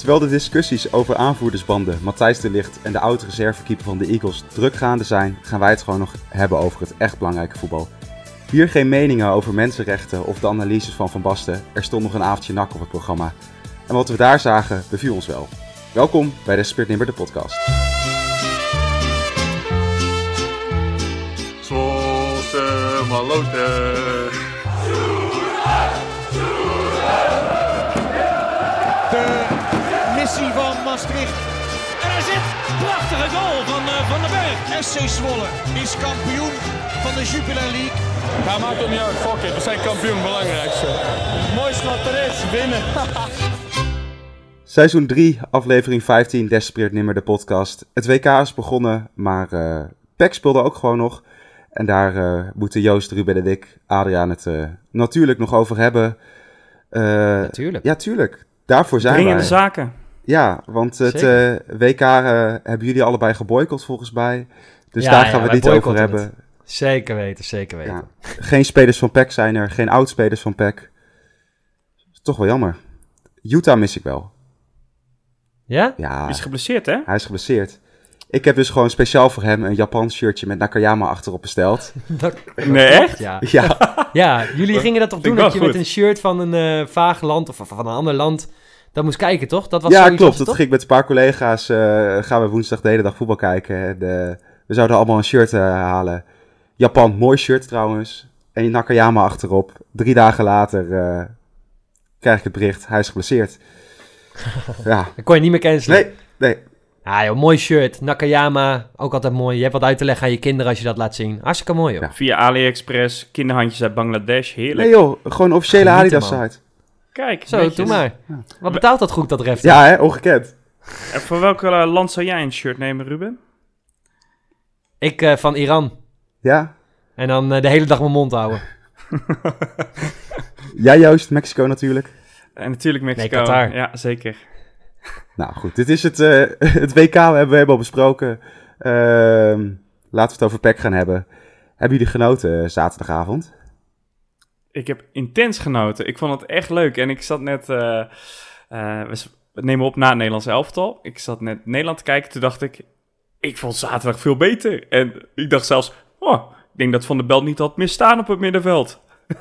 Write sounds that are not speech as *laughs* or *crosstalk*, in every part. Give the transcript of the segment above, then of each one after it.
Terwijl de discussies over aanvoerdersbanden, Matthijs de Ligt en de oude reservekeeper van de Eagles druk gaande zijn, gaan wij het gewoon nog hebben over het echt belangrijke voetbal. Hier geen meningen over mensenrechten of de analyses van Van Basten. Er stond nog een avondje nak op het programma. En wat we daar zagen, beviel ons wel. Welkom bij de Spirit Nimmer, de podcast. Goal van uh, Van den Berg. SC Zwolle is kampioen van de Jupiler League. Ja, maakt ook niet uit. Fuck it. We zijn kampioen. Belangrijkste. Mooiste wat er is. Winnen. *laughs* Seizoen 3, aflevering 15, Desperate Nimmer, de podcast. Het WK is begonnen, maar uh, PEC speelde ook gewoon nog. En daar uh, moeten Joost, Ruben en ik, Adriaan het uh, natuurlijk nog over hebben. natuurlijk. Ja, tuurlijk. Daarvoor zijn Dringende wij. zaken. Ja, want het WK hebben jullie allebei geboycott volgens mij. Dus Ja, daar ja, gaan we het niet over hebben. Zeker weten, zeker weten. Ja. Geen spelers van PEC zijn er, geen oud-spelers van PEC. Toch wel jammer. Utah mis ik wel. Ja? Ja, Is geblesseerd, hè? hij is geblesseerd. Ik heb dus gewoon speciaal voor hem een Japans shirtje met Nakayama achterop besteld. *laughs* Dat, Nee, echt? Ja. Ja, ja, jullie gingen dat toch doen dat je met een shirt van een eh vaag land of van een ander land dat moest kijken, toch? Dat was ja klopt. Dat toch? ging met een paar collega's. eh, gaan we woensdag de hele dag voetbal kijken. En, eh, we zouden allemaal een shirt eh, halen. Japan, mooi shirt trouwens. En Nakayama achterop. Drie dagen later eh, krijg ik het bericht. Hij is geblesseerd. *laughs* ja, Dat kon je niet meer cancelen. nee, nee. Ja joh, mooi shirt. Nakayama, ook altijd mooi. Je hebt wat uit te leggen aan je kinderen als je dat laat zien. Hartstikke mooi joh. Ja. Via AliExpress, kinderhandjes uit Bangladesh. Heerlijk. Nee joh, gewoon officiële Genieten, Adidas man. site. Kijk, Zo, netjes. doe maar. Wat betaalt dat goed, dat ref? Ja hè, ongekend. En voor welk eh, land zou jij een shirt nemen, Ruben? Ik eh, van Iran. Ja? En dan eh, de hele dag mijn mond houden. *laughs* Jij Joost, Mexico natuurlijk. En natuurlijk Mexico. Nee, Qatar. Ja, zeker. Nou goed, dit is het, eh, *laughs* het WK, we hebben we hebben al besproken. Ehm, laten we het over PEC gaan hebben. Hebben jullie genoten eh, zaterdagavond? Ik heb intens genoten. Ik vond het echt leuk. En ik zat net... eh, eh, we nemen op na het Nederlands elftal. Ik zat net Nederland te kijken. Toen dacht ik... Ik vond zaterdag veel beter. En ik dacht zelfs... Oh, ik denk dat Van der Belt niet had misstaan op het middenveld. *laughs*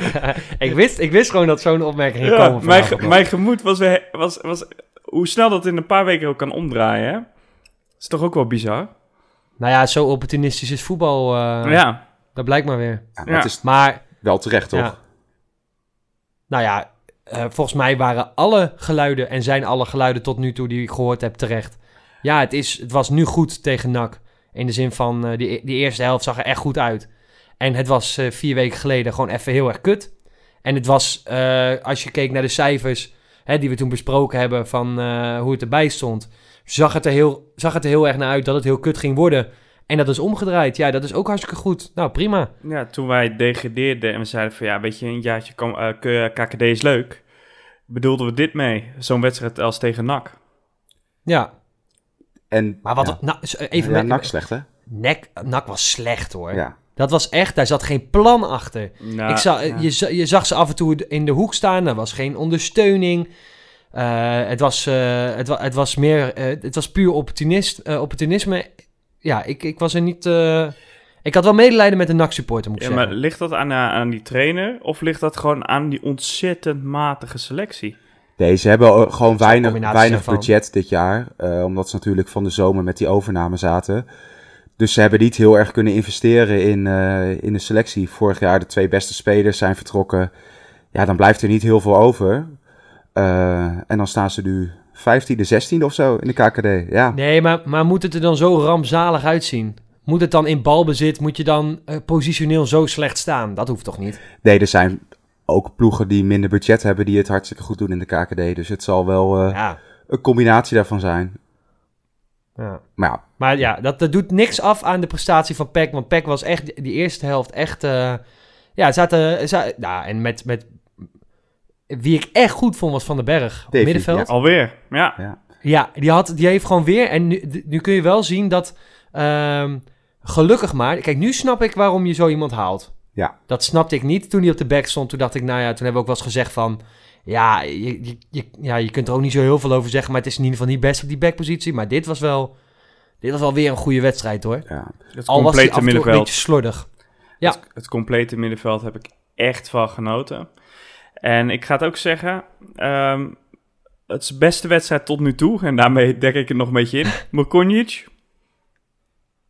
*laughs* ik, wist, ik wist gewoon dat zo'n opmerking ging Ja, komen. mijn, ge- mijn gemoed was, was, was... Hoe snel dat in een paar weken ook kan omdraaien, hè? is toch ook wel bizar? Nou ja, zo opportunistisch is voetbal. eh, ja. Dat blijkt maar weer. Ja, maar Ja. het is Maar wel terecht toch? Nou ja, eh, volgens mij waren alle geluiden en zijn alle geluiden tot nu toe die ik gehoord heb terecht. Ja, het, is, het was nu goed tegen NAC. In de zin van, eh, die, die eerste helft zag er echt goed uit. En het was eh, vier weken geleden gewoon even heel erg kut. En het was, als je keek naar de cijfers hè, die we toen besproken hebben van hoe het erbij stond, zag het, er heel, zag het er heel erg naar uit dat het heel kut ging worden. En dat is omgedraaid. Ja, dat is ook hartstikke goed. Nou, prima. ja, toen wij degradeerden en we zeiden van... Ja, weet je, een jaartje kom, eh, KKD is leuk. Bedoelden we dit mee? Zo'n wedstrijd als tegen NAC. Ja, En maar wat... ja, Nou, even ja, NAC slecht hè? Nek, Nak was slecht hoor. Ja. Dat was echt, daar zat geen plan achter. Nou, ik zag, ja. je, je zag ze af en toe in de hoek staan, er was geen ondersteuning. Eh, het, was, eh, het, wa- het was meer, eh, het was puur opportunist, opportunisme. Ja, ik, ik was er niet... eh, ik had wel medelijden met de NAC-supporter, moet ik Ja, maar zeggen. ligt dat aan, eh, aan die trainer of ligt dat gewoon aan die ontzettend matige selectie? Nee, ze hebben eh, gewoon weinig, weinig budget dit jaar. eh, omdat ze natuurlijk van de zomer met die overname zaten. Dus ze hebben niet heel erg kunnen investeren in, eh, in de selectie. Vorig jaar de twee beste spelers zijn vertrokken. Ja, dan blijft er niet heel veel over. Eh, en dan staan ze nu 15e, 16e of zo in de KKD. Ja, Nee, maar, maar moet het er dan zo rampzalig uitzien? Moet het dan in balbezit, moet je dan eh, positioneel zo slecht staan? Dat hoeft toch niet? nee, er zijn ook ploegen die minder budget hebben die het hartstikke goed doen in de KKD. Dus het zal wel eh, Ja. een combinatie daarvan zijn. ja. Maar ja, Maar ja, dat, dat doet niks af aan de prestatie van Peck. Want Peck was echt die, eerste helft echt... eh, ja, zaten... za- nou, en met, met... Wie ik echt goed vond was Van den Berg. op middenveld. Ja. Alweer, ja. Ja, die, had, die heeft gewoon weer... En nu, nu kun je wel zien dat... ehm, gelukkig maar... Kijk, nu snap ik waarom je zo iemand haalt. Ja. Dat snapte ik niet toen hij op de back stond. Toen dacht ik, nou ja, toen hebben we ook wel eens gezegd van... Ja je, je, je- ja, je kunt er ook niet zo heel veel over zeggen, maar het is in ieder geval niet best op die backpositie. Maar dit was wel, dit was wel weer een goede wedstrijd hoor. Ja. Het Al was hij complete af en toe een middenveld. beetje slordig. Ja. Het, het complete middenveld heb ik echt van genoten. En ik ga het ook zeggen, ehm, het is de beste wedstrijd tot nu toe. En daarmee dek ik het nog een beetje in. *laughs* Mokonjic,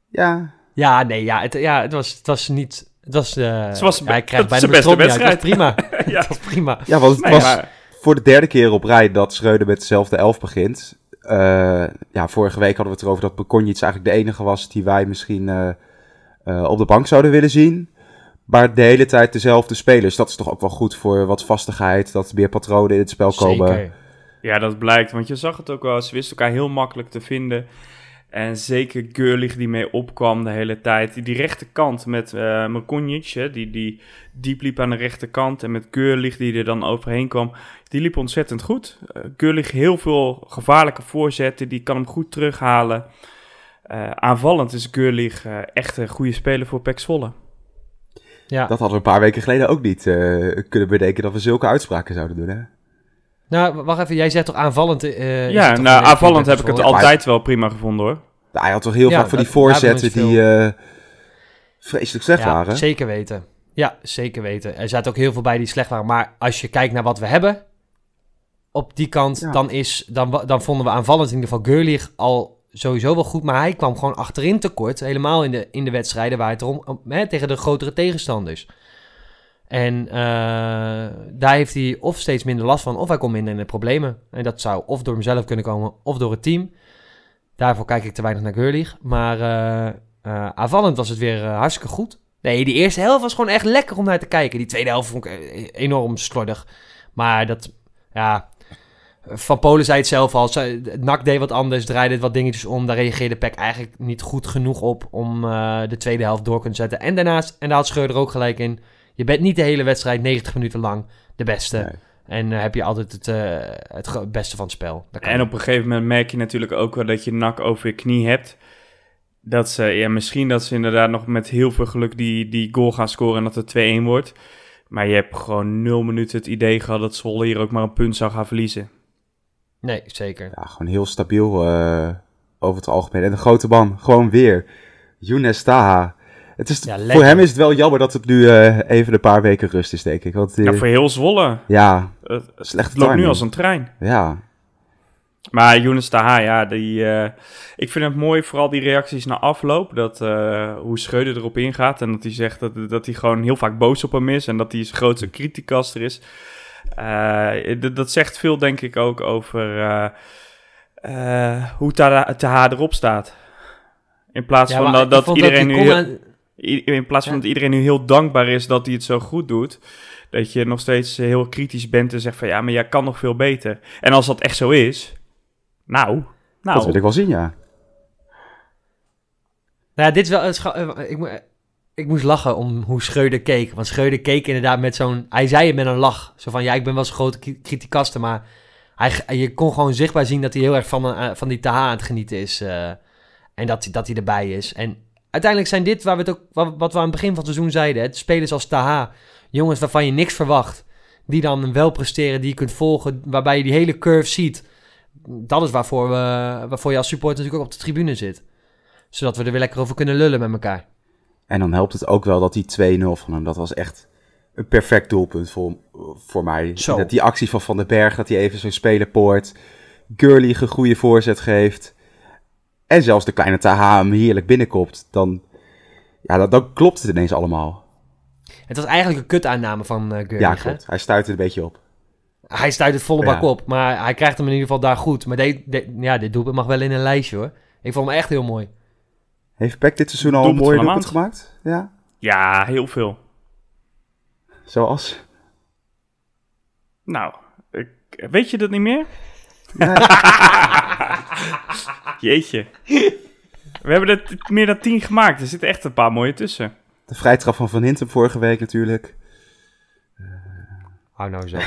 ja, Ja, nee, ja, het, ja, het, was, het was niet... Het was, eh, Het was ja, be- hij krijgt bijna de beste wedstrijd. Prima. *laughs* *laughs* ja. Dat is prima. ja want het Nee, was maar- voor de derde keer op rij dat Schreuder met dezelfde elf begint. Eh, ja, vorige week hadden we het erover dat Bekonjic eigenlijk de enige was die wij misschien eh, eh, op de bank zouden willen zien. Maar de hele tijd dezelfde spelers. Dat is toch ook wel goed voor wat vastigheid, dat er meer patronen in het spel komen. Zeker. Ja, dat blijkt, want je zag het ook wel. Ze wisten elkaar heel makkelijk te vinden. En zeker Gurlich die mee opkwam de hele tijd. Die, die rechterkant met eh hè, die, die diep liep aan de rechterkant. En met Gurlich die er dan overheen kwam. Die liep ontzettend goed. Uh, Gurlich heel veel gevaarlijke voorzetten. Die kan hem goed terughalen. Eh, aanvallend is Gurlich echt een goede speler voor Pek Zwolle. Ja. Dat hadden we een paar weken geleden ook niet eh, kunnen bedenken dat we zulke uitspraken zouden doen. Hè? Nou, wacht even. Jij zegt toch aanvallend... eh, ja, toch nou aanvallend heb ik het Ja, altijd wel prima gevonden hoor. Nou, hij had toch heel Ja, vaak van die voorzetten die eh, vreselijk slecht Ja, waren. zeker weten. Ja, zeker weten. Er zaten ook heel veel bij die slecht waren. Maar als je kijkt naar wat we hebben op die kant, Ja. dan, is, dan, dan vonden we aanvallend in ieder geval Gurlich al sowieso wel goed. Maar hij kwam gewoon achterin tekort. Helemaal in de, in de wedstrijden waar het om- hè, tegen de grotere tegenstanders. En eh, daar heeft hij of steeds minder last van, of hij komt minder in de problemen. En dat zou of door hemzelf kunnen komen, of door het team. Daarvoor kijk ik te weinig naar Gurlich. Maar eh, aanvallend was het weer hartstikke goed. Nee, die eerste helft was gewoon echt lekker om naar te kijken. Die tweede helft vond ik enorm slordig. Maar dat, ja... Van Polen zei het zelf al. NAC deed wat anders, draaide het wat dingetjes om. Daar reageerde Peck eigenlijk niet goed genoeg op om eh, de tweede helft door te kunnen zetten. En daarnaast, en daar had Schreuder ook gelijk in... Je bent niet de hele wedstrijd 90 minuten lang de beste. Nee. En eh, heb je altijd het, eh, het beste van het spel. Dat kan En op een gegeven moment merk je natuurlijk ook wel dat je nak over je knie hebt. Dat ze, ja, misschien dat ze inderdaad nog met heel veel geluk die, die goal gaan scoren en dat het 2-1 wordt. Maar je hebt gewoon nul minuten het idee gehad dat Zwolle hier ook maar een punt zou gaan verliezen. Nee, zeker. Ja, gewoon heel stabiel eh, over het algemeen. En de grote man, gewoon weer. Younes Taha. Het is, Ja, voor hem is het wel jammer dat het nu eh, even een paar weken rust is, denk ik. Want eh, Ja, voor heel Zwolle. ja, Het, loopt nu als een trein. Ja, Maar Younes Taha, ja, die, eh, ik vind het mooi, vooral die reacties na afloop. Dat, eh, hoe Schreuder erop ingaat. En dat hij zegt dat, dat hij gewoon heel vaak boos op hem is. En dat hij zijn grootste criticaster is. Eh, dat zegt veel, denk ik, ook over eh, eh, hoe Taha, erop staat. In plaats Ja, van dat, dat iedereen nu... heel- In plaats van Ja. dat iedereen nu heel dankbaar is dat hij het zo goed doet, dat je nog steeds heel kritisch bent en zegt van ja, maar jij kan nog veel beter. En als dat echt zo is, nou, dat nou, wil ik wel zien, ja. Nou dit is wel... ik, ik moest lachen om hoe Schreuder keek. Want Schreuder keek inderdaad met zo'n... Hij zei het met een lach. Zo van, ja, ik ben wel zo'n grote criticaste, maar... Hij, je kon gewoon zichtbaar zien dat hij heel erg van, eh, van die Taha aan het genieten is. eh, en dat, dat hij erbij is. En uiteindelijk zijn dit waar we het ook, wat, we aan het begin van het seizoen zeiden. Spelers als Taha. Jongens waarvan je niks verwacht. Die dan wel presteren, die je kunt volgen. Waarbij je die hele curve ziet. Dat is waarvoor, we, waarvoor je als supporter natuurlijk ook op de tribune zit. Zodat we er weer lekker over kunnen lullen met elkaar. En dan helpt het ook wel dat die 2-0 van hem, dat was echt een perfect doelpunt voor, voor mij. Zo. Dat die actie van Van den Berg, dat hij even zo'n speler poort. Gurley een goede voorzet geeft. En zelfs de kleine Taha hem heerlijk binnenkopt. Dan, ja, dan, dan klopt het ineens allemaal. Het was eigenlijk een kutaanname van uh, Gurley. Ja, hè? klopt. Hij stuit er een beetje op. Hij stuit het volle Ja. bak op, maar hij krijgt hem in ieder geval daar goed. Maar de, de- ja, dit doelpunt mag wel in een lijstje hoor. Ik vond hem echt heel mooi. Heeft Peck dit seizoen al een mooie doelpunt gemaakt? Ja, ja, heel veel. zoals? Nou, ik, weet je dat niet meer? Ja, *laughs* Jeetje. We hebben er meer dan tien gemaakt. Er zitten echt een paar mooie tussen. de vrijtrap van Van Hintem vorige week natuurlijk. Hou nou zo.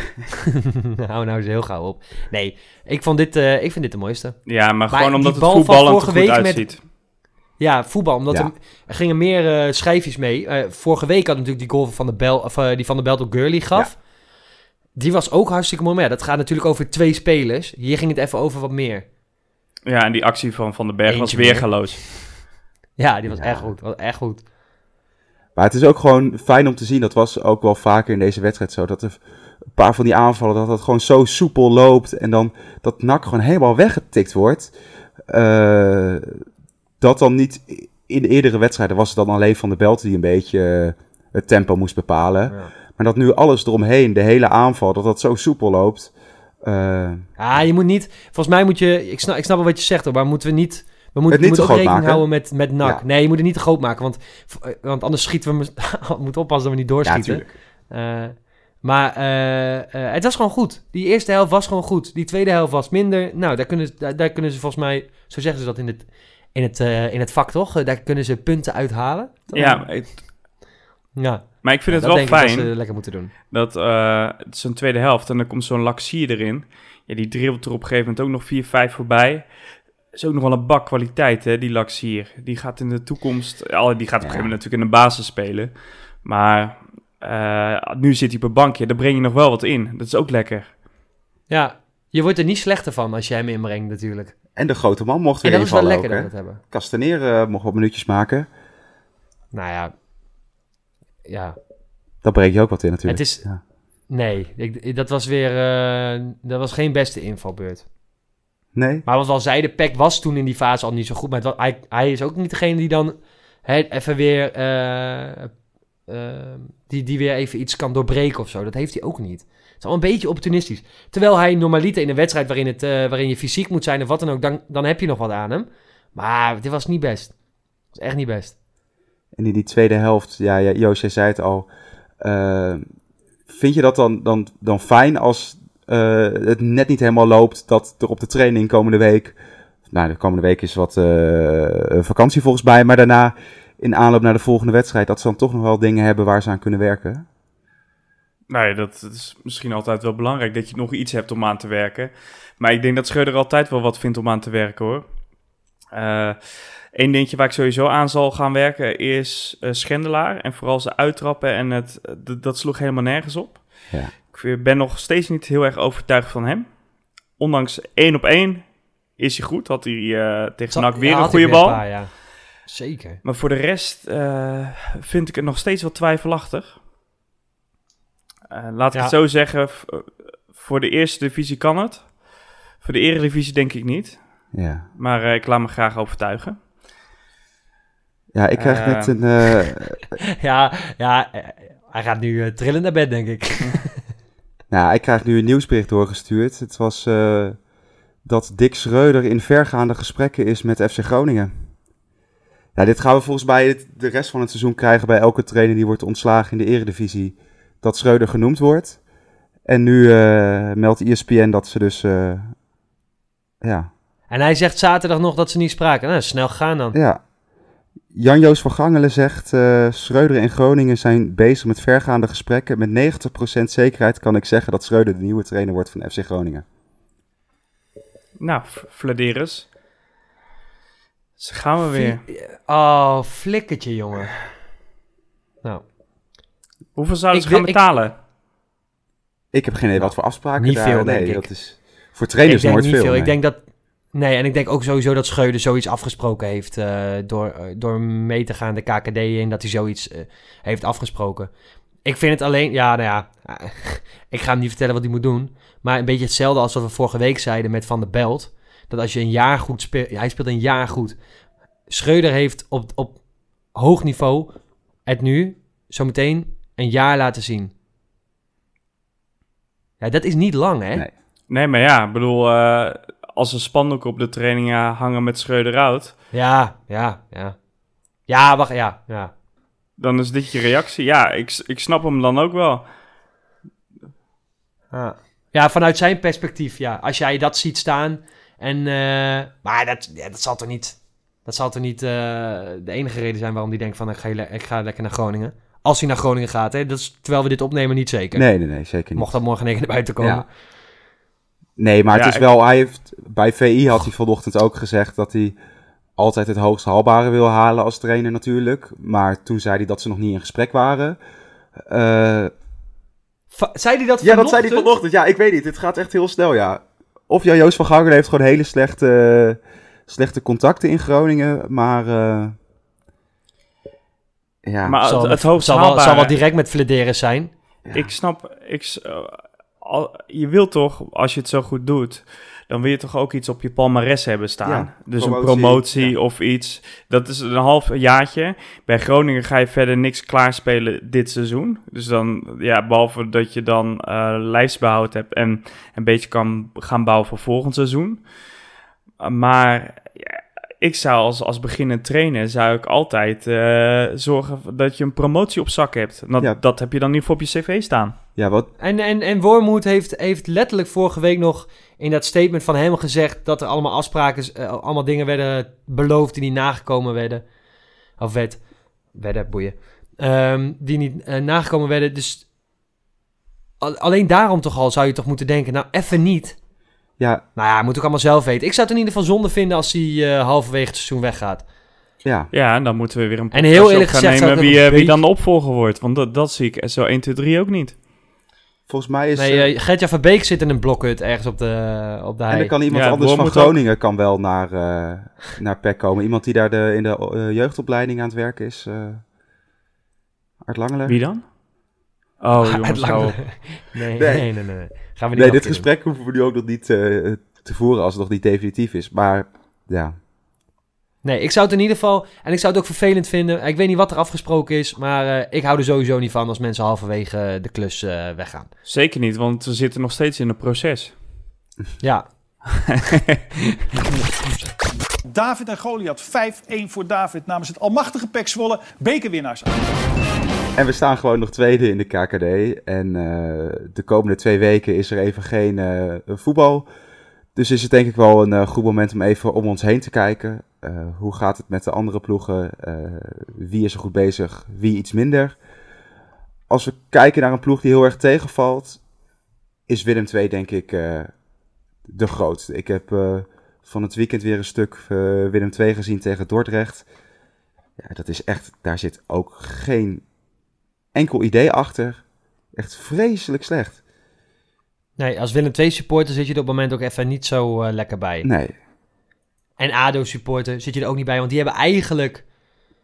*laughs* Hou nou zo heel gauw op. Nee, ik, vond dit, eh, ik vind dit de mooiste. Ja, maar, Maar gewoon omdat het voetballend er goed met- uitziet. Ja, voetbal. Omdat Ja. er, gingen meer eh, schijfjes mee. Eh, vorige week had natuurlijk die goal van de Bel, of, eh, die van de Belt op Gurley gaf. Die was ook hartstikke mooi. Maar ja, dat gaat natuurlijk over twee spelers. Hier ging het even over wat meer. Ja, en die actie van Van den Berg was Eentje weergaloos. Ja, die was Ja. echt goed. Was echt goed. Maar het is ook gewoon fijn om te zien. Dat was ook wel vaker in deze wedstrijd zo. Dat er een paar van die aanvallen, dat het gewoon zo soepel loopt. En dan dat nak gewoon helemaal weggetikt wordt. Eh, dat dan niet in de eerdere wedstrijden was het dan alleen Van de Belt die een beetje eh, het tempo moest bepalen. Maar dat nu alles eromheen, de hele aanval, dat dat zo soepel loopt. Eh, Ja, je moet niet... Volgens mij moet je... Ik snap, ik snap wel wat je zegt hoor, maar moeten we niet... We moeten, Het niet we moeten te ook groot rekening maken. houden met, met NAC. Ja. Nee, je moet het niet te groot maken, want, eh, want anders schieten we... we *laughs* moeten oppassen dat we niet ja, doorschieten. Eh, maar het was gewoon goed. Die eerste helft was gewoon goed. Die tweede helft was minder. Nou, daar kunnen daar kunnen ze volgens mij... Zo zeggen ze dat in het, in het, eh, in het vak, toch? Eh, Daar kunnen ze punten uithalen. Ja, maar het- Ja, maar ik vind het dat wel denk ik fijn dat ze lekker moeten doen. dat eh, het is een tweede helft en dan komt zo'n Laxier erin. Ja, die dribbelt er op een gegeven moment ook nog 4-5 voorbij. Is ook nog wel een bak kwaliteit, hè, die Laxier. Die gaat in de toekomst... Al, die gaat op een gegeven moment natuurlijk in de basis spelen. Maar eh, nu zit hij op een bankje. Daar breng je nog wel wat in. Dat is ook lekker. Ja, je wordt er niet slechter van als je hem inbrengt natuurlijk. En de grote man mocht En weer dat is wel lekker ook, dat we hebben. Castaneer eh, mocht wat minuutjes maken. Nou ja, ja. Dat breek je ook wat in natuurlijk. Het is- Ja. Nee, ik, dat was weer... eh, dat was geen beste invalbeurt. Nee? Maar wat we al zeiden, Peck was toen in die fase al niet zo goed. Maar hij, hij is ook niet degene die dan hè, even weer... eh, die, die weer even iets kan doorbreken of zo. Dat heeft hij ook niet. Is al een beetje opportunistisch. Terwijl hij normaliter in een wedstrijd waarin, het, eh, waarin je fysiek moet zijn of wat dan ook... Dan, dan heb je nog wat aan hem. Maar dit was niet best. Was echt niet best. En in die tweede helft, ja, ja Joost, jij zei het al. eh, vind je dat dan, dan, dan fijn als eh, het net niet helemaal loopt dat er op de training komende week... Nou, de komende week is wat vakantie volgens mij, maar daarna in aanloop naar de volgende wedstrijd... dat ze dan toch nog wel dingen hebben waar ze aan kunnen werken? Nee, dat, dat is misschien altijd wel belangrijk dat je nog iets hebt om aan te werken. Maar ik denk dat Schreuder altijd wel wat vindt om aan te werken hoor. Eén dingetje waar ik sowieso aan zal gaan werken is eh, Schendelaar. En vooral zijn uittrappen en het, d- dat sloeg helemaal nergens op. Ja. Ik ben nog steeds niet heel erg overtuigd van hem. Ondanks één op één is hij goed. Had hij eh, tegen NAC weer Ja, een goede bal. paar, ja. Zeker. Maar voor de rest eh, vind ik het nog steeds wat twijfelachtig. Eh, laat ik Ja. het zo zeggen. eh, voor de eerste divisie kan het. Voor de eredivisie denk ik niet. Ja, Maar eh, ik laat me graag overtuigen. ja ik krijg net een... eh, *laughs* Ja, ja, hij gaat nu trillen naar bed, denk ik. *laughs* Nou, ik krijg nu een nieuwsbericht doorgestuurd. Het was eh, dat Dick Schreuder in vergaande gesprekken is met FC Groningen. Ja, dit gaan we volgens mij het- de rest van het seizoen krijgen bij elke trainer die wordt ontslagen in de eredivisie. Dat Schreuder genoemd wordt. En nu eh, meldt ESPN dat ze dus... eh, ja, En hij zegt zaterdag nog dat ze niet spraken. Nou, snel gegaan dan. ja. Jan-Joos van Gangelen zegt... eh Schreuder en Groningen zijn bezig met vergaande gesprekken. Met 90% zekerheid kan ik zeggen dat Schreuder de nieuwe trainer wordt van FC Groningen. Nou, Vladeris. Dus gaan we weer. Oh, flikkertje, jongen. Nou, Hoeveel zouden Ik ze gaan wil- betalen? Ik heb geen idee wat voor afspraken niet daar. veel, nee, denk ik. dat is voor trainers ik denk nooit niet veel. veel. Ik denk dat... Nee, en ik denk ook sowieso dat Scheuder zoiets afgesproken heeft eh, door, eh, door mee te gaan de KKD in, dat hij zoiets eh, heeft afgesproken. Ik vind het alleen, ja, nou ja, *laughs* ik ga hem niet vertellen wat hij moet doen, maar een beetje hetzelfde als wat we vorige week zeiden met Van der Belt, dat als je een jaar goed speelt, hij speelt een jaar goed. Schreuder heeft op, op hoog niveau het nu zometeen een jaar laten zien. Ja, dat is niet lang, hè? Nee. Nee, maar ja, ik bedoel, eh, als er spandoeken op de trainingen hangen met Schreuder out, Ja, ja, ja. Ja, wacht, ja, ja. dan is dit je reactie. Ja, ik, ik snap hem dan ook wel. Ja. ja, vanuit zijn perspectief, ja. Als jij dat ziet staan en... eh, maar dat, ja, dat zal toch niet... Dat zal toch niet eh, de enige reden zijn waarom hij denkt van... Ik ga, ik ga lekker naar Groningen. Als hij naar Groningen gaat, hè. Dat is, terwijl we dit opnemen niet zeker. Nee, nee, nee, zeker niet. Mocht dat morgen negen naar buiten komen. Ja. Nee, maar het Ja, is wel, hij heeft, bij VI had hij vanochtend ook gezegd dat hij altijd het hoogst haalbare wil halen als trainer natuurlijk. Maar toen zei hij dat ze nog niet in gesprek waren. Eh, Va- zei hij dat ja, dat zei hij vanochtend? vanochtend. Ja, ik weet niet. Het gaat echt heel snel, ja. Of ja, Joost van Gangelen heeft gewoon hele slechte, slechte contacten in Groningen. Maar eh, ja, Maar Zal het, het hoogst zal wel, zal wel direct met Flederis zijn. Ik snap, ik, eh, al, je wilt toch, als je het zo goed doet, dan wil je toch ook iets op je palmares hebben staan. Ja, dus promotie, een promotie ja. of iets. Dat is een half jaartje. Bij Groningen ga je verder niks klaarspelen dit seizoen. Dus dan, ja, behalve dat je dan eh lijfsbehoud hebt en een beetje kan gaan bouwen voor volgend seizoen. Uh, maar ja, ik zou als, als beginnend trainer zou ik altijd eh, zorgen dat je een promotie op zak hebt. Dat, Ja. dat heb je dan niet voor op je cv staan. ja, wat, En, en, en Wormoed heeft, heeft letterlijk vorige week nog in dat statement van hem gezegd dat er allemaal afspraken, eh, allemaal dingen werden beloofd die niet nagekomen werden. Of werd, werden, boeien. Ehm, die niet eh, nagekomen werden. Dus al- alleen daarom toch al zou je toch moeten denken, nou even niet. Ja, Nou ja, moet ik allemaal zelf weten. Ik zou het in ieder geval zonde vinden als hij eh, halverwege het seizoen weggaat. ja, Ja, en dan moeten we weer een En heel eerlijk op gaan gezegd nemen wie, ook eh, wie dan de opvolger wordt. Want dat, dat zie ik zo 1, 2, 3 ook niet. volgens mij is... Nee, eh, eh, Gertja Verbeek zit in een blokhut ergens op de, op de en hei. dan kan iemand Ja, anders van ook. Groningen kan wel naar, eh naar PEC komen. Iemand die daar de, in de jeugdopleiding aan het werken is. eh Art Langelen. Wie dan? Oh, Het *laughs* jongens, op. *laughs* nee, Nee. nee, nee. Gaan we niet Nee, dit gesprek hoeven we nu ook nog niet eh, te voeren als het nog niet definitief is. Maar ja, Nee, ik zou het in ieder geval... En ik zou het ook vervelend vinden. Ik weet niet wat er afgesproken is. Maar eh, ik hou er sowieso niet van als mensen halverwege de klus eh, weggaan. Zeker niet, want we zitten nog steeds in een proces. Ja, *laughs* David en Goliath. 5-1 voor David namens het almachtige Pek Zwolle. Bekerwinnaars. En we staan gewoon nog tweede in de KKD. En eh, de komende twee weken is er even geen eh, voetbal. Dus is het denk ik wel een eh, goed moment om even om ons heen te kijken. Hoe gaat het met de andere ploegen? Wie is er goed bezig? Wie iets minder? Als we kijken naar een ploeg die heel erg tegenvalt, is Willem II denk ik de grootste. Ik heb van het weekend weer een stuk Willem II gezien tegen Dordrecht. Ja, dat is echt, daar zit ook geen enkel idee achter. Echt vreselijk slecht. nee, als Willem II supporter zit je er op het moment ook even niet zo eh, lekker bij. Nee. En ADO supporter zit je er ook niet bij. Want die hebben eigenlijk...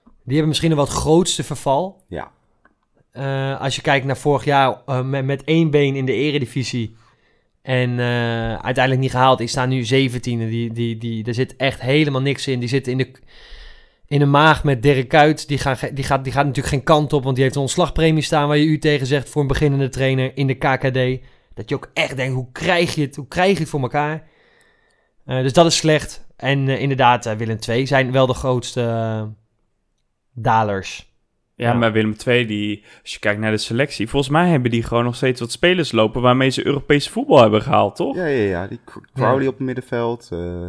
Die hebben misschien een wat grootste verval. Ja. Eh, als je kijkt naar vorig jaar eh, met, met één been in de eredivisie. En uiteindelijk niet gehaald. Die staan nu 17. Die, die, die, er zit echt helemaal niks in. Die zitten in de, in de maag met Dirk Kuyt. Die, gaan, die, gaat, die gaat natuurlijk geen kant op. Want die heeft een ontslagpremie staan waar je u tegen zegt voor een beginnende trainer in de KKD. Dat je ook echt denkt, hoe krijg je het, hoe krijg je het voor elkaar? Eh, dus dat is slecht. En eh, inderdaad, eh, Willem II zijn wel de grootste dalers. Ja, Ja. maar Willem II, die, als je kijkt naar de selectie, volgens mij hebben die gewoon nog steeds wat spelers lopen waarmee ze Europese voetbal hebben gehaald, toch? Ja, ja, ja. Die Cr- Crowley op het middenveld. eh,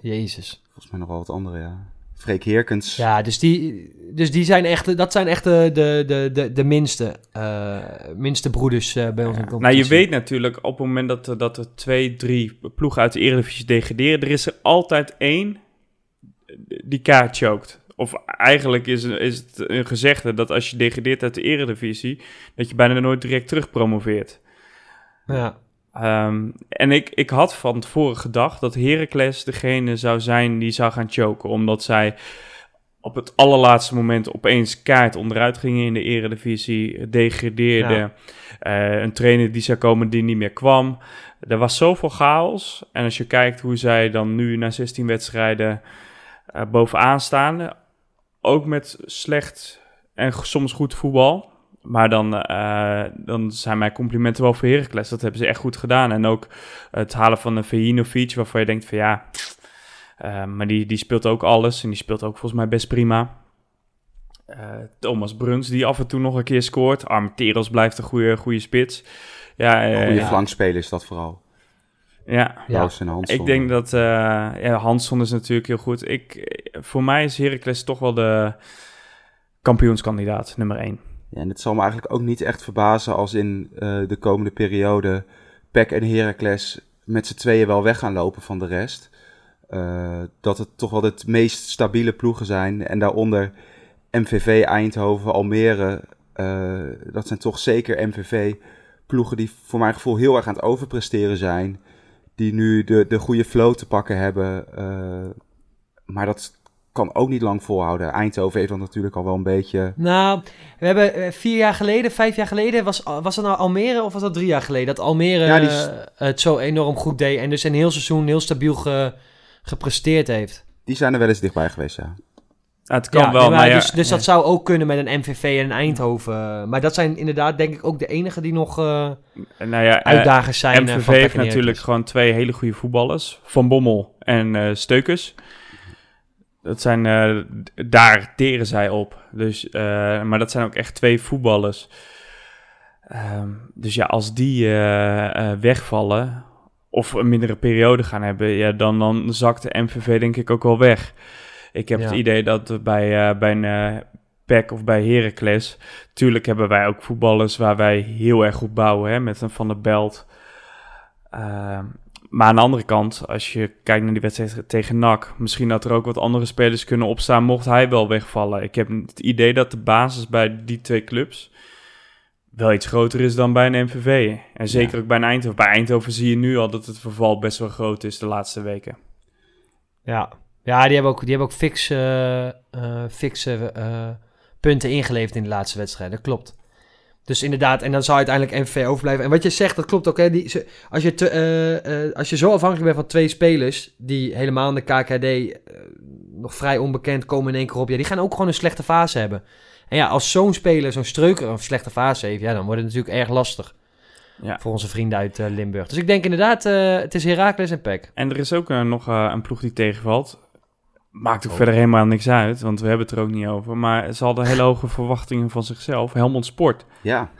Jezus. volgens mij nog wel wat andere, ja. Freek Heerkens. Ja, dus die, dus die zijn echt, dat zijn echt de, de, de, de, de minste, eh, minste broeders eh, bij ons in de Nou, je competitie. weet natuurlijk op het moment dat, er- dat er twee, drie ploegen uit de Eredivisie degraderen, er is er altijd één die kaart choked. Of eigenlijk is, is het een gezegde dat als je degradeert uit de Eredivisie, dat je bijna nooit direct terug promoveert. Ja. Ehm, en ik, ik had van tevoren gedacht dat Heracles degene zou zijn die zou gaan choken. Omdat zij op het allerlaatste moment opeens kaart onderuit gingen in de eredivisie. Degradeerden. Ja. Eh, een trainer die zou komen die niet meer kwam. Er was zoveel chaos. En als je kijkt hoe zij dan nu na 16 wedstrijden eh, bovenaan staan. Ook met slecht en soms goed voetbal. Maar dan, eh, dan zijn mijn complimenten wel voor Heracles. Dat hebben ze echt goed gedaan. En ook het halen van een Vejinovic, waarvan je denkt van ja... eh, maar die, die speelt ook alles. En die speelt ook volgens mij best prima. Eh, Thomas Bruns, die af en toe nog een keer scoort. Armenteros blijft een goede, goede spits. Ja, eh, Goede ja, flankspeler is dat vooral. ja, Ja. Roos en Hansson. ik denk dat uh, ja, Hansson is natuurlijk heel goed. Ik, voor mij is Heracles toch wel de kampioenskandidaat, nummer 1. En het zal me eigenlijk ook niet echt verbazen als in eh, de komende periode PEC en Heracles met z'n tweeën wel weg gaan lopen van de rest. eh, dat het toch wel het meest stabiele ploegen zijn. En daaronder MVV, Eindhoven, Almere. eh, dat zijn toch zeker MVV-ploegen die voor mijn gevoel heel erg aan het overpresteren zijn. Die nu de, de goede flow te pakken hebben. maar dat kan ook niet lang volhouden. Eindhoven heeft dat natuurlijk al wel een beetje... Nou, we hebben eh, vier jaar geleden, vijf jaar geleden, was, was dat nou Almere of was dat drie jaar geleden? Dat Almere Ja, die is- eh, het zo enorm goed deed en dus een heel seizoen heel stabiel ge- gepresteerd heeft. Die zijn er wel eens dichtbij geweest, ja. Ja, het kan Ja, wel, maar maar ja, dus, dus dat zou ook kunnen met een MVV en een Eindhoven. Maar dat zijn inderdaad denk ik ook de enige die nog eh, nou ja, uitdagers zijn. MVV van heeft natuurlijk gewoon twee hele goede voetballers. Van Bommel en eh, Steukers. Dat zijn, eh, daar teren zij op. Dus, eh, maar dat zijn ook echt twee voetballers. Ehm, dus ja, als die eh, wegvallen of een mindere periode gaan hebben, ja, dan, dan zakt de MVV denk ik ook wel weg. Ik heb Ja. het idee dat bij, bij een PEC of bij Heracles... Tuurlijk hebben wij ook voetballers waar wij heel erg goed bouwen, hè, met een Van der Belt... Maar aan de andere kant, als je kijkt naar die wedstrijd tegen NAC, misschien dat er ook wat andere spelers kunnen opstaan mocht hij wel wegvallen. Ik heb het idee dat de basis bij die twee clubs wel iets groter is dan bij een MVV. En zeker ook bij een Eindhoven. Bij Eindhoven zie je nu al dat het verval best wel groot is de laatste weken. Ja, ja die hebben ook, die hebben ook fix, eh, eh, fixe eh, punten ingeleverd in de laatste wedstrijd. Dat klopt. Dus inderdaad, en dan zou uiteindelijk MVV overblijven. En wat je zegt, dat klopt ook. Hè? Die, als, je te, eh, eh, als je zo afhankelijk bent van twee spelers, die helemaal in de KKD eh, nog vrij onbekend komen in één keer op, ja, die gaan ook gewoon een slechte fase hebben. En ja, als zo'n speler, zo'n streuker, een slechte fase heeft, ja, dan wordt het natuurlijk erg lastig Ja. voor onze vrienden uit Limburg. Dus ik denk inderdaad, het is Heracles en PEC. En er is ook nog een ploeg die tegenvalt. Maakt Oh. ook verder helemaal niks uit, want we hebben het er ook niet over. Maar ze hadden hele hoge verwachtingen van zichzelf. Helmond Sport. Ja,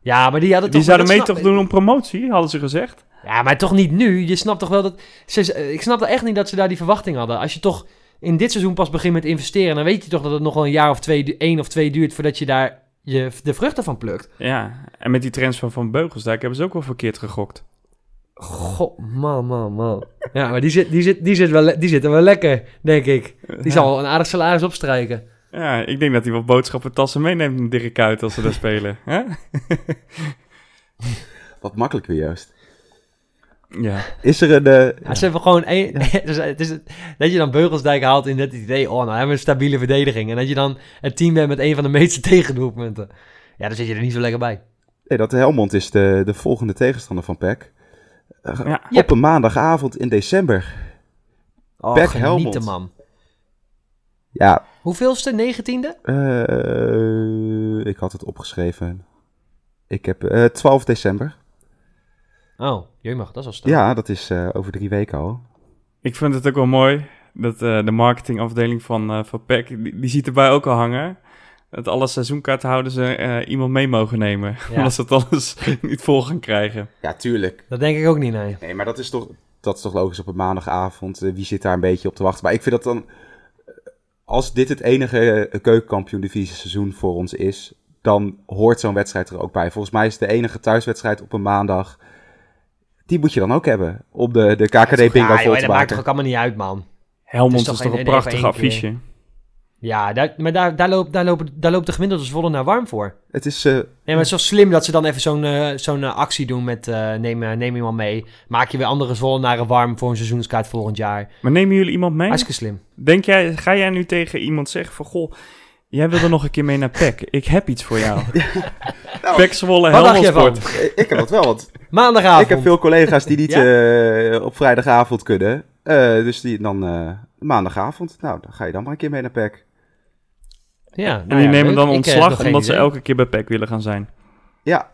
Ja, maar die hadden Die toch... zouden dat mee snap- toch doen om promotie, hadden ze gezegd. Ja, maar toch niet nu. Je snapt toch wel dat... Ze, ik snap echt niet dat ze daar die verwachting hadden. Als je toch in dit seizoen pas begint met investeren... dan weet je toch dat het nog wel een jaar of twee, één of twee duurt... voordat je daar je, de vruchten van plukt. Ja, en met die transfer van Beugelsdijk hebben ze ook wel verkeerd gegokt. God, man, man, man. Ja, maar die zit, die zit, die zit, wel, die zit er wel lekker, denk ik. Die zal wel een aardig salaris opstrijken. Ja, ik denk dat hij wat boodschappen tassen meeneemt met Dirk Kuyt als ze daar spelen. hè? *laughs* wat makkelijk weer juist. Ja. Is er een... eh, Ja, ze hebben gewoon één... dus *laughs* het is, dat je dan Beugelsdijk haalt in het idee... oh, nou hebben we een stabiele verdediging. En dat je dan het team bent met een van de meeste *laughs* tegendoelpunten. Ja, dan zit je er niet zo lekker bij. nee, dat Helmond is de, de volgende tegenstander van PEC. Eh, Ja. Yep. Op een maandagavond in december. Oh, genieten, Helmond. man. Ja, Hoeveelste? Negentiende? eh, ik had het opgeschreven. Ik heb eh 12 december. Oh, jemig, dat is al snel. Ja, dat is eh, over drie weken al. Ik vind het ook wel mooi dat eh, de marketingafdeling van, eh van PEC, die, die ziet erbij ook al hangen. Dat alle seizoenkaarthouders eh iemand mee mogen nemen. Ja. *laughs* Omdat ze het anders *laughs* niet vol gaan krijgen. Ja, tuurlijk. Dat denk ik ook niet, nee. Nee, maar dat is toch, dat is toch logisch op een maandagavond. Eh, wie zit daar een beetje op te wachten? Maar ik vind dat dan... eh, Als dit het enige eh, keukenkampioen divisie seizoen voor ons is... dan hoort zo'n wedstrijd er ook bij. Volgens mij is het de enige thuiswedstrijd op een maandag... Die moet je dan ook hebben. Om de, de KKD bingo Ja, vol te dat maakt toch ook allemaal niet uit, man. Helmond is is toch, een een- prachtig affiche. Ja, daar, maar daar, daar, loopt, daar, lopen, daar loopt de gemiddelde Zwolle naar warm voor. Het is... eh, Nee, maar het is wel slim dat ze dan even zo'n eh, zo'n eh, actie doen met eh, neem, neem iemand mee. Maak je weer andere Zwollenaren warm voor een seizoenskaart volgend jaar. Maar nemen jullie iemand mee? Hartstikke slim. Denk jij, ga jij nu tegen iemand zeggen van... Goh, jij wil er nog een keer mee naar PEC. Ik heb iets voor jou. *laughs* Nou, PEC Zwolle, Wat dacht Helmond jij van? Sport. ik heb dat wel, want Maandagavond. ik heb veel collega's die niet Ja? eh, op vrijdagavond kunnen. Eh, dus die dan eh, maandagavond. Nou, dan ga je dan maar een keer mee naar PEC. Ja, nou En die ja, nemen leuk. dan eh, ontslag omdat ze idee. elke keer bij PEC willen gaan zijn. Ja,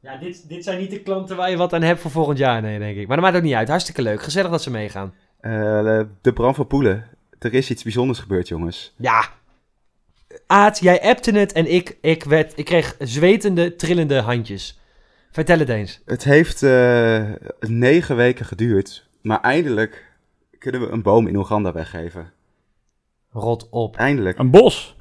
Ja, dit, dit zijn niet de klanten waar je wat aan hebt voor volgend jaar, nee, denk ik. Maar dat maakt ook niet uit. Hartstikke leuk. Gezellig dat ze meegaan. eh, de Bram van Poelen. Er is iets bijzonders gebeurd, jongens. Ja. Aad, jij appte het en ik, ik, werd, ik kreeg zwetende, trillende handjes. Vertel het eens. Het heeft eh, negen weken geduurd. Maar eindelijk kunnen we een boom in Oeganda weggeven. Rot op. Eindelijk. Een bos.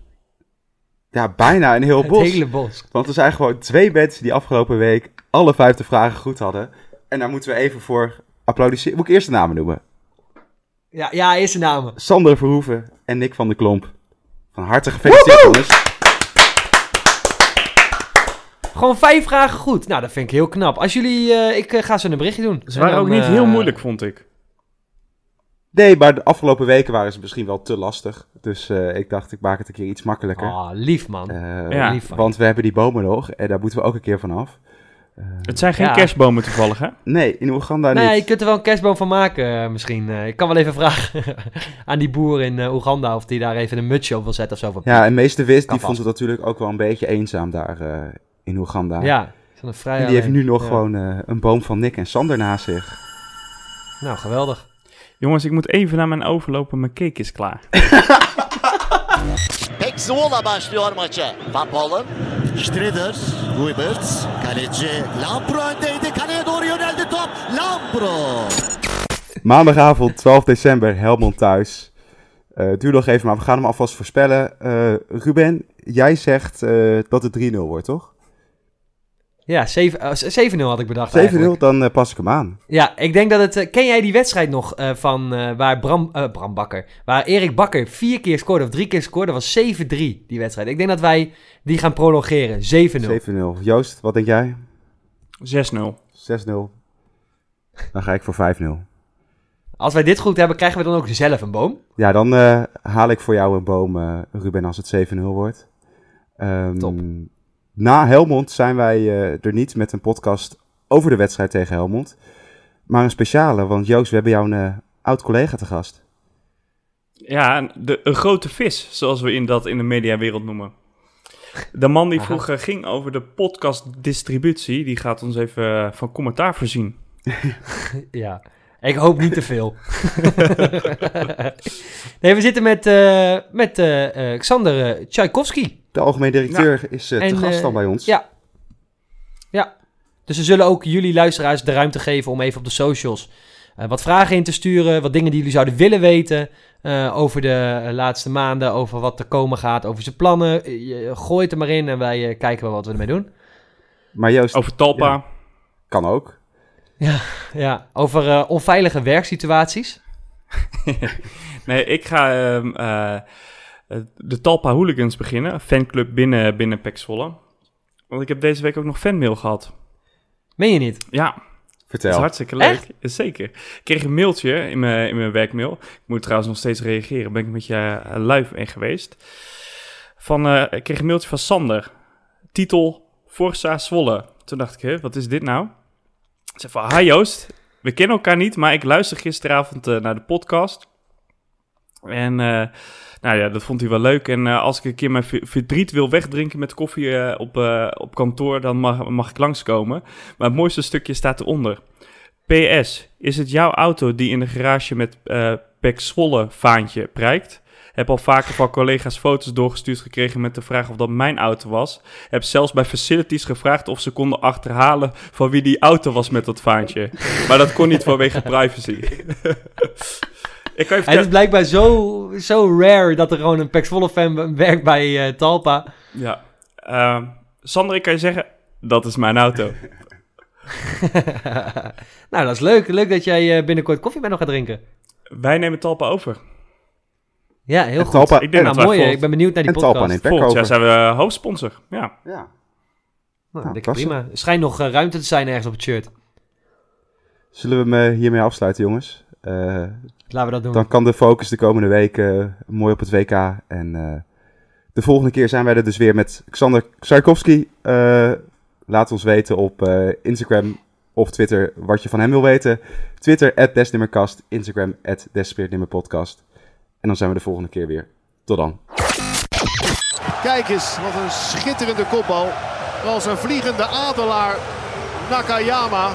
Ja, bijna een heel Het bos. hele bos. Want er zijn gewoon twee mensen die afgelopen week alle vijfde vragen goed hadden. En daar moeten we even voor applaudisseren. Moet ik eerst de namen noemen? Ja, ja eerste namen. Sander Verhoeven en Nick van der Klomp. Van harte gefeliciteerd, jongens. Gewoon vijf vragen goed. Nou, dat vind ik heel knap. Als jullie... eh, ik eh, ga ze een berichtje doen. Ze En waren dan, ook niet eh, heel moeilijk, vond ik. Nee, maar de afgelopen weken waren ze misschien wel te lastig. Dus eh, ik dacht, ik maak het een keer iets makkelijker. Ah, lief man. Eh, Ja. lief van je. Want we hebben die bomen nog en daar moeten we ook een keer vanaf. Het zijn geen Ja. kerstbomen toevallig, hè? Nee, in Oeganda ja, niet. je kunt er wel een kerstboom van maken eh, misschien. Eh, ik kan wel even vragen *laughs* aan die boer in eh, Oeganda of die daar even een mutsje op wil zetten of zo. Van Ja, en meester Wist, die vond het natuurlijk ook wel een beetje eenzaam daar eh, in Oeganda. ja. is een vrij En die heeft nu nog Ja. gewoon eh, een boom van Nick en Sander naast zich. Nou, geweldig. Jongens, ik moet even naar mijn overlopen. Mijn cake is klaar. *laughs* Pek Zwolle başlıyor maça. Van Polen. Strider. Guibert. Kaleci Lampro öndeydi. Kaleye doğru yöneldi top. Lampro. Maandagavond, 12 december, Helmond thuis. Eh duur nog even, maar we gaan hem alvast voorspellen. Eh, Ruben, jij zegt eh, dat het 3-0 wordt, toch? Ja, zeven- eh, 7-0 had ik bedacht 7-0, eigenlijk. dan eh, pas ik hem aan. Ja, ik denk dat het... eh, ken jij die wedstrijd nog eh, van eh, waar Bram, eh, Bram Bakker... Waar Erik Bakker vier keer scoorde of drie keer scoorde? Dat was 7-3, die wedstrijd. Ik denk dat wij die gaan prolongeren. 7-0. 7-0. Joost, wat denk jij? 6-0. 6-0. Dan ga ik voor 5-0. Als wij dit goed hebben, krijgen we dan ook zelf een boom. Ja, dan eh, haal ik voor jou een boom, eh, Ruben, als het 7-0 wordt. Ehm, Top. Na Helmond zijn wij eh, er niet met een podcast over de wedstrijd tegen Helmond. Maar een speciale, want Joost, we hebben jou een eh, oud-collega te gast. Ja, de, een grote vis, zoals we in dat in de mediawereld noemen. De man die Aha. vroeger ging over de podcastdistributie, die gaat ons even eh, van commentaar voorzien. *laughs* Ja, ik hoop niet te veel. *laughs* nee, we zitten met, eh, met eh, eh, Xander uh, Tchaikovsky. De algemeen directeur is eh, te En, gast dan bij ons. Ja. Ja. Dus we zullen ook jullie luisteraars de ruimte geven om even op de socials eh, wat vragen in te sturen. Wat dingen die jullie zouden willen weten eh, over de laatste maanden. Over wat er komen gaat, over zijn plannen. Je gooi het er maar in en wij kijken wel wat we ermee doen. Maar Joost, Over Talpa. Ja. kan ook. Ja, over eh, onveilige werksituaties. *laughs* Nee, ik ga ehm, eh, eh, de Talpa Hooligans beginnen. Een fanclub binnen, binnen Pek Zwolle. Want ik heb deze week ook nog fanmail gehad. Meen je niet? Ja, dat Vertel. is hartstikke leuk. Echt? Zeker. Ik kreeg een mailtje in mijn, in mijn werkmail. Ik moet trouwens nog steeds reageren. Ben ik met je uh, luif in geweest. Van, eh, ik kreeg een mailtje van Sander. Titel Forza Zwolle. Toen dacht ik, hè, wat is dit nou? Zei van, hi Joost. We kennen elkaar niet, maar ik luister gisteravond eh, naar de podcast. En eh, nou ja, dat vond hij wel leuk. En eh, als ik een keer mijn ver- verdriet wil wegdrinken met koffie op, op kantoor, dan mag, mag ik langskomen. Maar het mooiste stukje staat eronder. PS, is het jouw auto die in de garage met eh Pek Zwolle vaantje prijkt? Heb al vaker van collega's foto's doorgestuurd gekregen met de vraag of dat mijn auto was. Heb zelfs bij facilities gevraagd of ze konden achterhalen van wie die auto was met dat vaantje. Maar dat kon niet vanwege privacy. *laughs* Ik kan je Het is blijkbaar zo, zo rare dat er gewoon een Pax Volle fan werkt bij eh, Talpa. Ja. Ehm, Sander, ik kan je zeggen, dat is mijn auto. *laughs* nou, dat is leuk. Leuk dat jij eh, binnenkort koffie met nog gaat drinken. Wij nemen Talpa over. Ja, heel En goed. Talpa, Ik denk en, nou, dat mooi. volgt- Ik ben benieuwd naar die en Talpa podcast. neemt Volgend jaar zijn we hoofdsponsor. Ja. Ja. Nou, Nou, prima. Er schijnt nog eh, ruimte te zijn ergens op het shirt. Zullen we hem eh, hiermee afsluiten, jongens? Eh, Laten we dat doen. dan kan de focus de komende weken eh, mooi op het WK. En eh, de volgende keer zijn wij er dus weer met Xander Tsarkovsky. Eh, laat ons weten op eh, Instagram of Twitter wat je van hem wil weten. Twitter, at. Instagram, at. En dan zijn we de volgende keer weer. Tot dan. Kijk eens, wat een schitterende kopbal. Als een vliegende adelaar Nakayama.